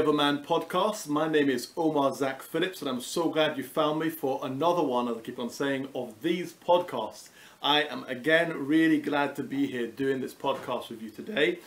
Welcome to the Idea of a Man podcast. My name is Omar Zac Phillips, and I'm so glad you found me for another one, as I keep on saying, of these podcasts. I am again really glad to be here doing this podcast with you today.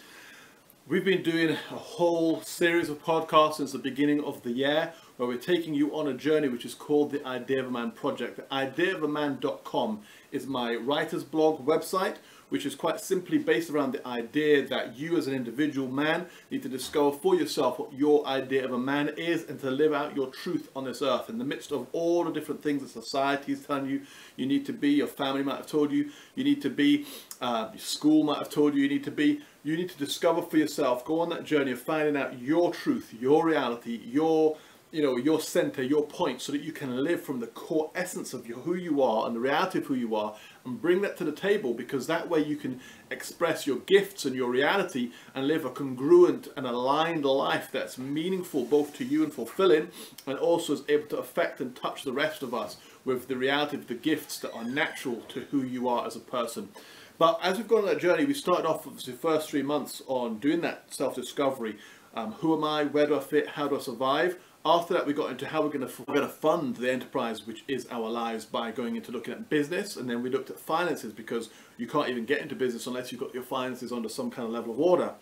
We've been doing a whole series of podcasts since the beginning of the year where we're taking you on a journey which is called the Idea of a Man Project. The ideaofaman.com is my writer's blog website which is quite simply based around the idea that you as an individual man need to discover for yourself what your idea of a man is and to live out your truth on this earth in the midst of all the different things that society is telling you you need to be, your family might have told you you need to be, uh, your school might have told you you need to be. You need to discover for yourself, go on that journey of finding out your truth, your reality, your you know your center your point so that you can live from the core essence of your, who you are and the reality of who you are and bring that to the table because that way you can express your gifts and your reality and live a congruent and aligned life that's meaningful both to you and fulfilling and also is able to affect and touch the rest of us with the reality of the gifts that are natural to who you are as a person. But as we've gone on that journey, we started off with the first three months on doing that self-discovery. Um, who am I? Where do I fit? How do I survive? After that, we got into how we're going to fund the enterprise, which is our lives, by going into looking at business, and then we looked at finances because you can't even get into business unless you've got your finances under some kind of level of order.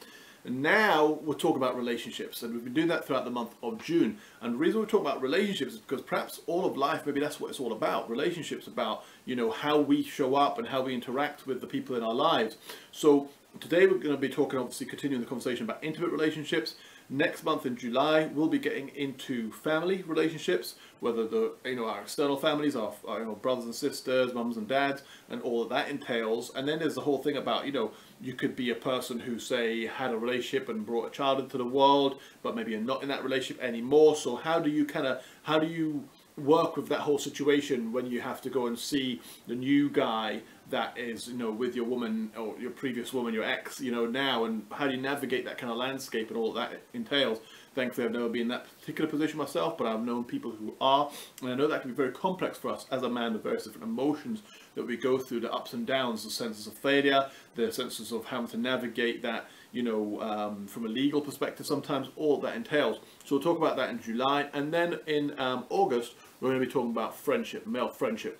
And now we're talking about relationships, and we've been doing that throughout the month of June. And the reason we're talking about relationships is because perhaps all of life, maybe that's what it's all about. Relationships about you know how we show up and how we interact with the people in our lives. So today we're going to be talking, obviously, continuing the conversation about intimate relationships. Next month in July, we'll be getting into family relationships, whether the you know our external families, our, our you know, brothers and sisters, mums and dads, and all that that entails. And then there's the whole thing about you know you could be a person who say had a relationship and brought a child into the world, but maybe you're not in that relationship anymore. So how do you kind of how do you work with that whole situation when you have to go and see the new guy that is you know with your woman or your previous woman your ex you know now and how do you navigate that kind of landscape and all that entails? Thankfully I've never been in that particular position myself but I've known people who are and I know that can be very complex for us as a man the various different emotions that we go through the ups and downs the senses of failure the senses of having to navigate that you know um, from a legal perspective sometimes all that entails. So we'll talk about that in July and then in um, August we're going to be talking about friendship male friendship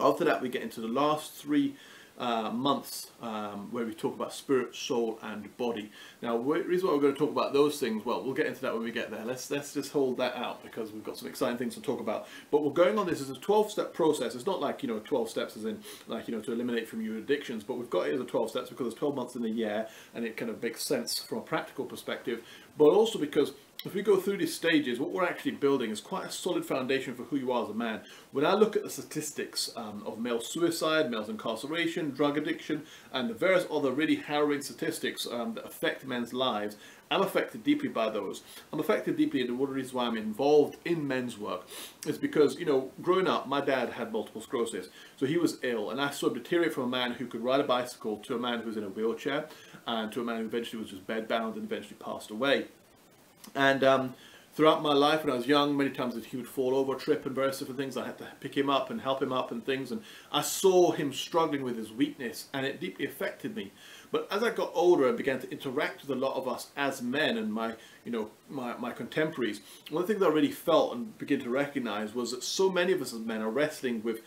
after that, we get into the last three uh, months um, where we talk about spirit, soul, and body. Now, the reason why we're going to talk about those things, well, we'll get into that when we get there. Let's let's just hold that out because we've got some exciting things to talk about. But we're going on this as a 12-step process. It's not like you know 12 steps as in like you know to eliminate from your addictions, but we've got it as a 12 steps because there's 12 months in the year, and it kind of makes sense from a practical perspective. But also because if we go through these stages, what we're actually building is quite a solid foundation for who you are as a man. When I look at the statistics um, of male suicide, male incarceration, drug addiction, and the various other really harrowing statistics um, that affect men's lives, I'm affected deeply by those. I'm affected deeply, and one of the reasons why I'm involved in men's work is because, you know, growing up, my dad had multiple sclerosis, so he was ill, and I saw him deteriorate from a man who could ride a bicycle to a man who was in a wheelchair, and to a man who eventually was just bedbound and eventually passed away. And um, throughout my life when I was young, many times that he would fall over, trip and various different things. I had to pick him up and help him up and things. And I saw him struggling with his weakness and it deeply affected me. But as I got older and began to interact with a lot of us as men and my, you know, my, my contemporaries, one of the things I really felt and began to recognize was that so many of us as men are wrestling with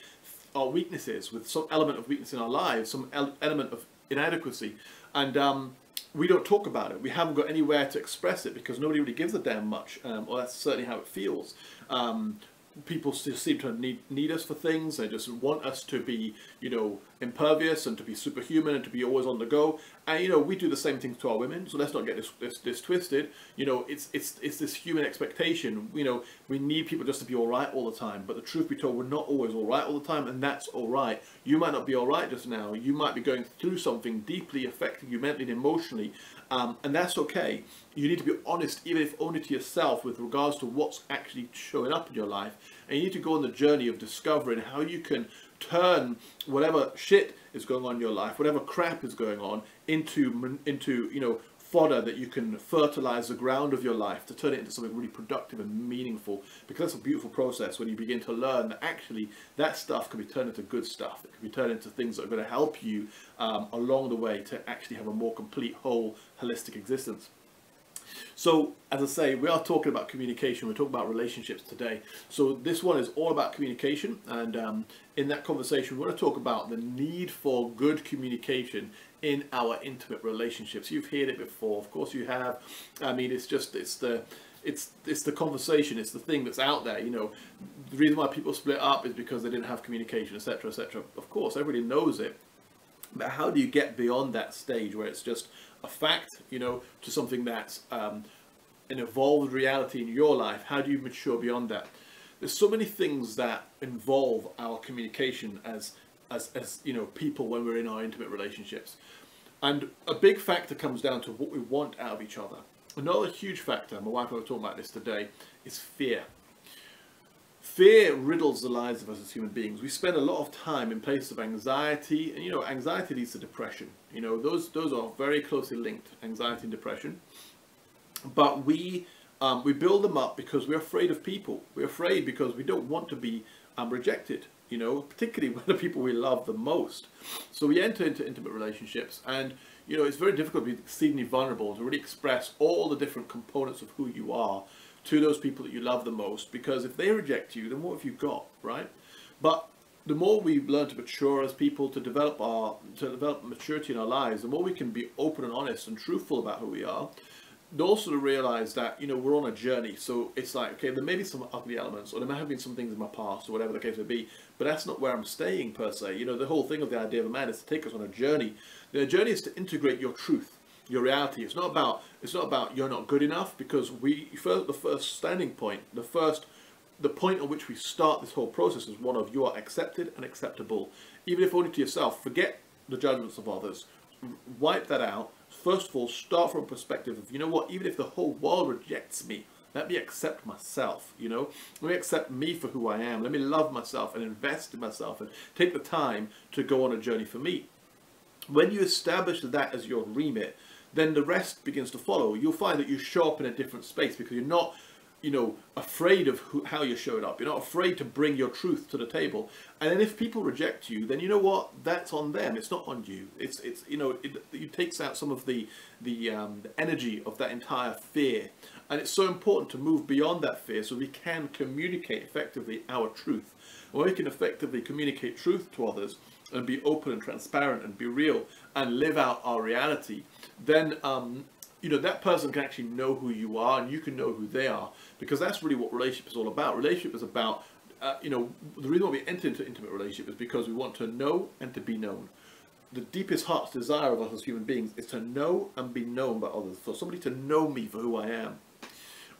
our weaknesses, with some element of weakness in our lives, some element of inadequacy. And um, we don't talk about it. We haven't got anywhere to express it because nobody really gives a damn much. Um, or that's certainly how it feels. Um, people still seem to need, need us for things. They just want us to be, you know, impervious and to be superhuman and to be always on the go. And you know, we do the same things to our women. So let's not get this, this, this twisted. You know, it's it's it's this human expectation. You know, we need people just to be all right all the time. But the truth be told, we're not always all right all the time, and that's all right. You might not be all right just now. You might be going through something deeply affecting you mentally and emotionally, um, and that's okay. You need to be honest, even if only to yourself, with regards to what's actually showing up in your life. And you need to go on the journey of discovering how you can turn whatever shit is going on in your life, whatever crap is going on, into into you know fodder that you can fertilize the ground of your life to turn it into something really productive and meaningful. Because that's a beautiful process when you begin to learn that actually that stuff can be turned into good stuff. It can be turned into things that are going to help you um, along the way to actually have a more complete whole holistic existence So, as I say, we are talking about communication. We're talking about relationships today. So, this one is all about communication. And um, in that conversation, we're going to talk about the need for good communication in our intimate relationships. You've heard it before, of course, you have. I mean, it's just it's the it's it's the conversation, it's the thing that's out there. You know, the reason why people split up is because they didn't have communication, etc., etc. Of course, everybody knows it. But how do you get beyond that stage where it's just a fact, you know, to something that's um, an evolved reality in your life? How do you mature beyond that? There's so many things that involve our communication as as, as you know people when we're in our intimate relationships. And a big factor comes down to what we want out of each other. Another huge factor, my wife and I were talking about this today, is fear. Fear riddles the lives of us as human beings. We spend a lot of time in places of anxiety, and you know, anxiety leads to depression. You know, those those are very closely linked, anxiety and depression. But we um, we build them up because we're afraid of people. We're afraid because we don't want to be um, rejected you know, particularly with the people we love the most. So we enter into intimate relationships and, you know, it's very difficult to be exceedingly vulnerable to really express all the different components of who you are to those people that you love the most because if they reject you, then what have you got, right? But the more we learn to mature as people, to develop our to develop maturity in our lives, the more we can be open and honest and truthful about who we are, And also to realize that you know we're on a journey so it's like okay there may be some ugly elements or there may have been some things in my past or whatever the case may be but that's not where i'm staying per se you know the whole thing of the idea of a man is to take us on a journey the journey is to integrate your truth your reality it's not about it's not about you're not good enough because we first the first standing point the first the point at which we start this whole process is one of you are accepted and acceptable even if only to yourself forget the judgments of others wipe that out first of all, start from a perspective of, you know what, even if the whole world rejects me, let me accept myself, you know? Let me accept me for who I am. Let me love myself and invest in myself and take the time to go on a journey for me. When you establish that as your remit, then the rest begins to follow. You'll find that you show up in a different space because you're not you know, afraid of who, how you're showing up. You're not afraid to bring your truth to the table. And then if people reject you, then you know what? That's on them. It's not on you. It's it's you know it, it takes out some of the the, um, the energy of that entire fear. And it's so important to move beyond that fear so we can communicate effectively our truth. When we can effectively communicate truth to others and be open and transparent and be real and live out our reality, then um, you know that person can actually know who you are and you can know who they are because that's really what relationship is all about. Relationship is about uh, you know the reason why we enter into intimate relationship is because we want to know and to be known. The deepest heart's desire of us as human beings is to know and be known by others for somebody to know me for who i am.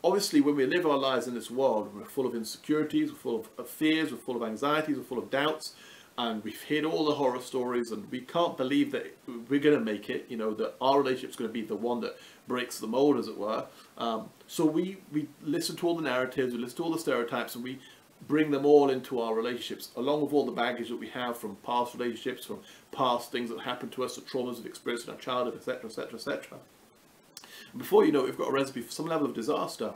Obviously when we live our lives in this world we're full of insecurities we're full of fears we're full of anxieties we're full of doubts and we've heard all the horror stories and we can't believe that we're going to make it you know that our relationship's going to be the one that breaks the mold as it were. Um, so we we listen to all the narratives we listen to all the stereotypes and we bring them all into our relationships along with all the baggage that we have from past relationships from past things that happened to us the traumas we've experienced in our childhood etc etc etc before you know it, we've got a recipe for some level of disaster.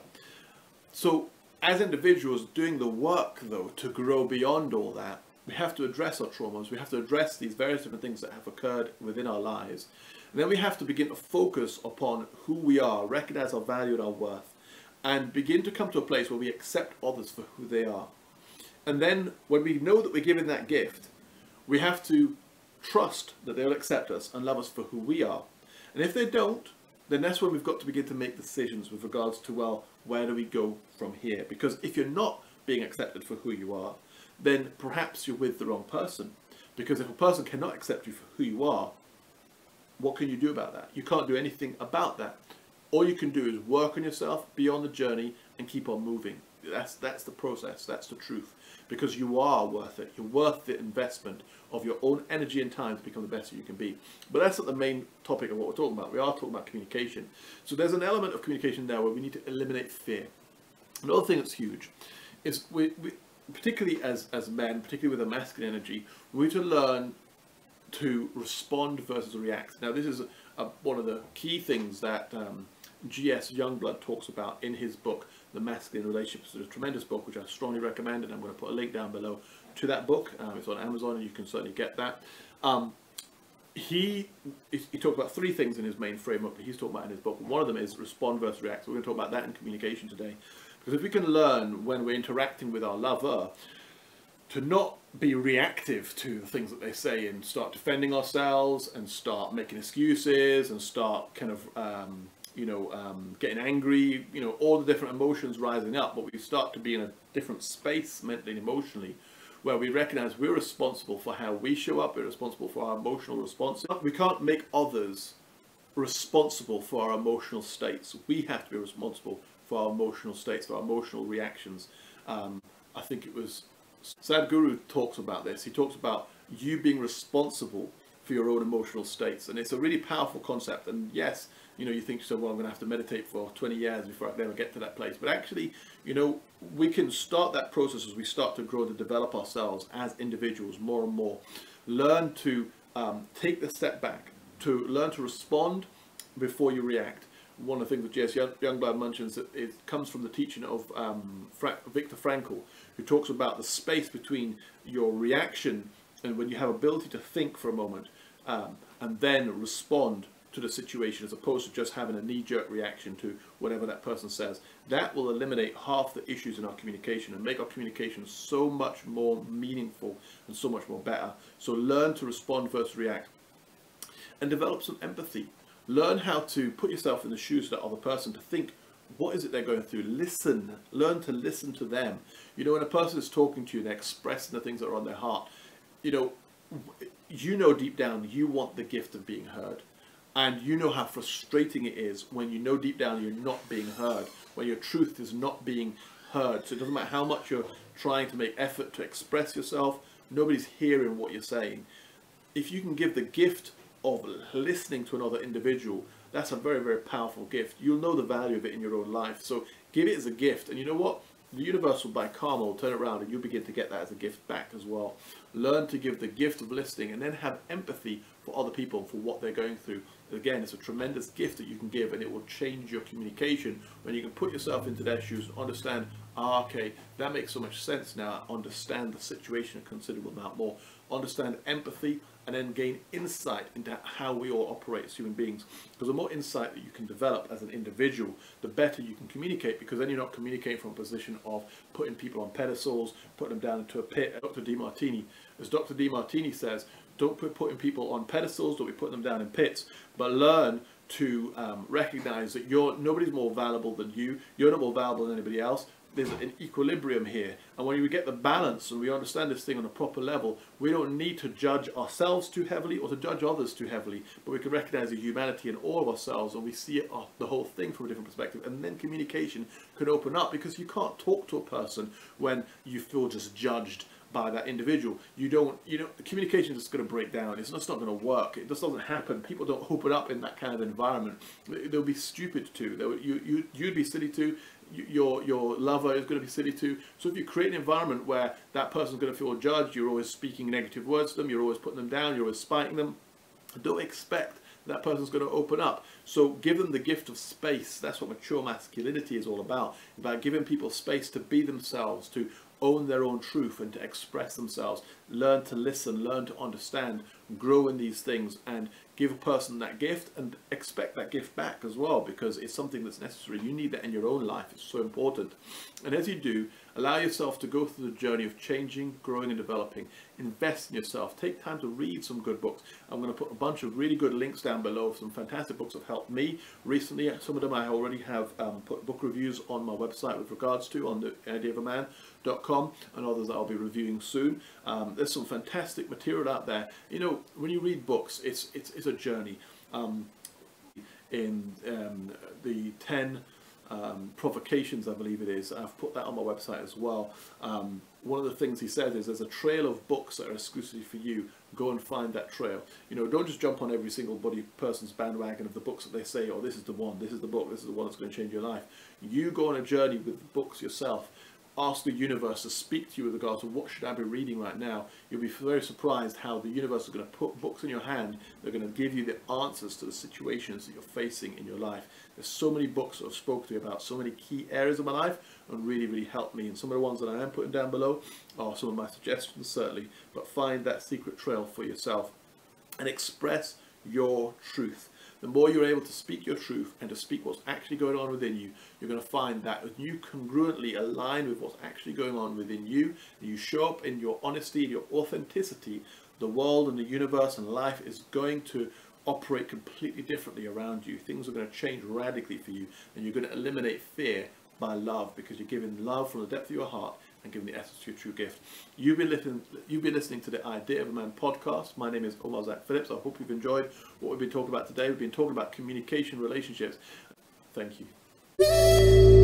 So as individuals doing the work though to grow beyond all that we have to address our traumas, we have to address these various different things that have occurred within our lives. And then we have to begin to focus upon who we are, recognize our value and our worth, and begin to come to a place where we accept others for who they are. And then when we know that we're given that gift, we have to trust that they'll accept us and love us for who we are. And if they don't, then that's when we've got to begin to make decisions with regards to, well, where do we go from here? Because if you're not being accepted for who you are, then perhaps you're with the wrong person. Because if a person cannot accept you for who you are, what can you do about that? You can't do anything about that. All you can do is work on yourself, be on the journey, and keep on moving. That's that's the process. That's the truth. Because you are worth it. You're worth the investment of your own energy and time to become the best that you can be. But that's not the main topic of what we're talking about. We are talking about communication. So there's an element of communication there where we need to eliminate fear. Another thing that's huge is we, we particularly as, as men, particularly with a masculine energy, we need to learn to respond versus react. Now, this is a, a, one of the key things that um, G.S. Youngblood talks about in his book, The Masculine Relationships. It's a tremendous book, which I strongly recommend, and I'm going to put a link down below to that book. Um, it's on Amazon, and you can certainly get that. Um, he he talked about three things in his main framework that he's talking about in his book. One of them is respond versus react. So we're going to talk about that in communication today, because if we can learn when we're interacting with our lover to not be reactive to the things that they say and start defending ourselves and start making excuses and start kind of um, you know um, getting angry, you know all the different emotions rising up, but we start to be in a different space mentally and emotionally where we recognize we're responsible for how we show up, we're responsible for our emotional response. We can't make others responsible for our emotional states. We have to be responsible for our emotional states, for our emotional reactions. Um, I think it was Sadhguru talks about this. He talks about you being responsible for your own emotional states, and it's a really powerful concept. And yes, you know, you think so. Well, I'm going to have to meditate for 20 years before I can ever get to that place. But actually, you know, we can start that process as we start to grow to develop ourselves as individuals more and more. Learn to um, take the step back, to learn to respond before you react. One of the things that G.S. Youngblood mentions that it comes from the teaching of um, Fra Viktor Frankl, who talks about the space between your reaction and when you have ability to think for a moment um, and then respond to the situation as opposed to just having a knee-jerk reaction to whatever that person says. That will eliminate half the issues in our communication and make our communication so much more meaningful and so much more better. So learn to respond versus react and develop some empathy. Learn how to put yourself in the shoes of that other person to think what is it they're going through? Listen. Learn to listen to them. You know, when a person is talking to you and they're expressing the things that are on their heart, you know, you know deep down you want the gift of being heard. And you know how frustrating it is when you know deep down you're not being heard, when your truth is not being heard. So it doesn't matter how much you're trying to make effort to express yourself, nobody's hearing what you're saying. If you can give the gift of listening to another individual, that's a very, very powerful gift. You'll know the value of it in your own life. So give it as a gift. And you know what? The universe will, by karma, will turn around and you'll begin to get that as a gift back as well. Learn to give the gift of listening and then have empathy for other people for what they're going through. Again, it's a tremendous gift that you can give and it will change your communication when you can put yourself into their shoes, and understand, ah, okay, that makes so much sense now, understand the situation a considerable amount more, understand empathy, and then gain insight into how we all operate as human beings. Because the more insight that you can develop as an individual, the better you can communicate because then you're not communicating from a position of putting people on pedestals, putting them down into a pit. Dr. Demartini, as Dr. Demartini says, don't put putting people on pedestals, don't be putting them down in pits, but learn to um, recognize that you're nobody's more valuable than you. You're not more valuable than anybody else there's an equilibrium here. And when we get the balance and we understand this thing on a proper level, we don't need to judge ourselves too heavily or to judge others too heavily, but we can recognize the humanity in all of ourselves and we see it, oh, the whole thing from a different perspective. And then communication can open up because you can't talk to a person when you feel just judged by that individual. You don't, you know, communication is going to break down. It's just not going to work. It just doesn't happen. People don't open up in that kind of environment. They'll be stupid too. You, you, you'd be silly too your your lover is going to be silly too. So if you create an environment where that person's going to feel judged, you're always speaking negative words to them, you're always putting them down, you're always spiting them, don't expect that person's going to open up. So give them the gift of space. That's what mature masculinity is all about. About giving people space to be themselves, to own their own truth and to express themselves. Learn to listen, learn to understand, grow in these things and give a person that gift and expect that gift back as well because it's something that's necessary. You need that in your own life. It's so important. And as you do, allow yourself to go through the journey of changing, growing and developing. Invest in yourself. Take time to read some good books. I'm going to put a bunch of really good links down below. Some fantastic books have helped me recently. Some of them I already have um, put book reviews on my website with regards to on the ideaofaman.com and others that I'll be reviewing soon. Um, there's some fantastic material out there. You know, when you read books, it's, it's, it's a a journey. Um, in um, the 10 um, provocations, I believe it is. I've put that on my website as well. Um, one of the things he says is there's a trail of books that are exclusively for you. Go and find that trail. You know, don't just jump on every single body person's bandwagon of the books that they say, oh, this is the one, this is the book, this is the one that's going to change your life. You go on a journey with books yourself ask the universe to speak to you with regards to what should I be reading right now, you'll be very surprised how the universe is going to put books in your hand. They're going to give you the answers to the situations that you're facing in your life. There's so many books that have spoken to me about so many key areas of my life and really, really helped me. And some of the ones that I am putting down below are some of my suggestions, certainly. But find that secret trail for yourself. and express your truth. The more you're able to speak your truth and to speak what's actually going on within you, you're going to find that you congruently align with what's actually going on within you, and you show up in your honesty, your authenticity, the world and the universe and life is going to operate completely differently around you. Things are going to change radically for you, and you're going to eliminate fear by love because you're giving love from the depth of your heart and giving the essence to your true gift. You've been listening. You've been listening to the Idea of a Man podcast. My name is Omar Zac Phillips. I hope you've enjoyed what we've been talking about today. We've been talking about communication, relationships. Thank you.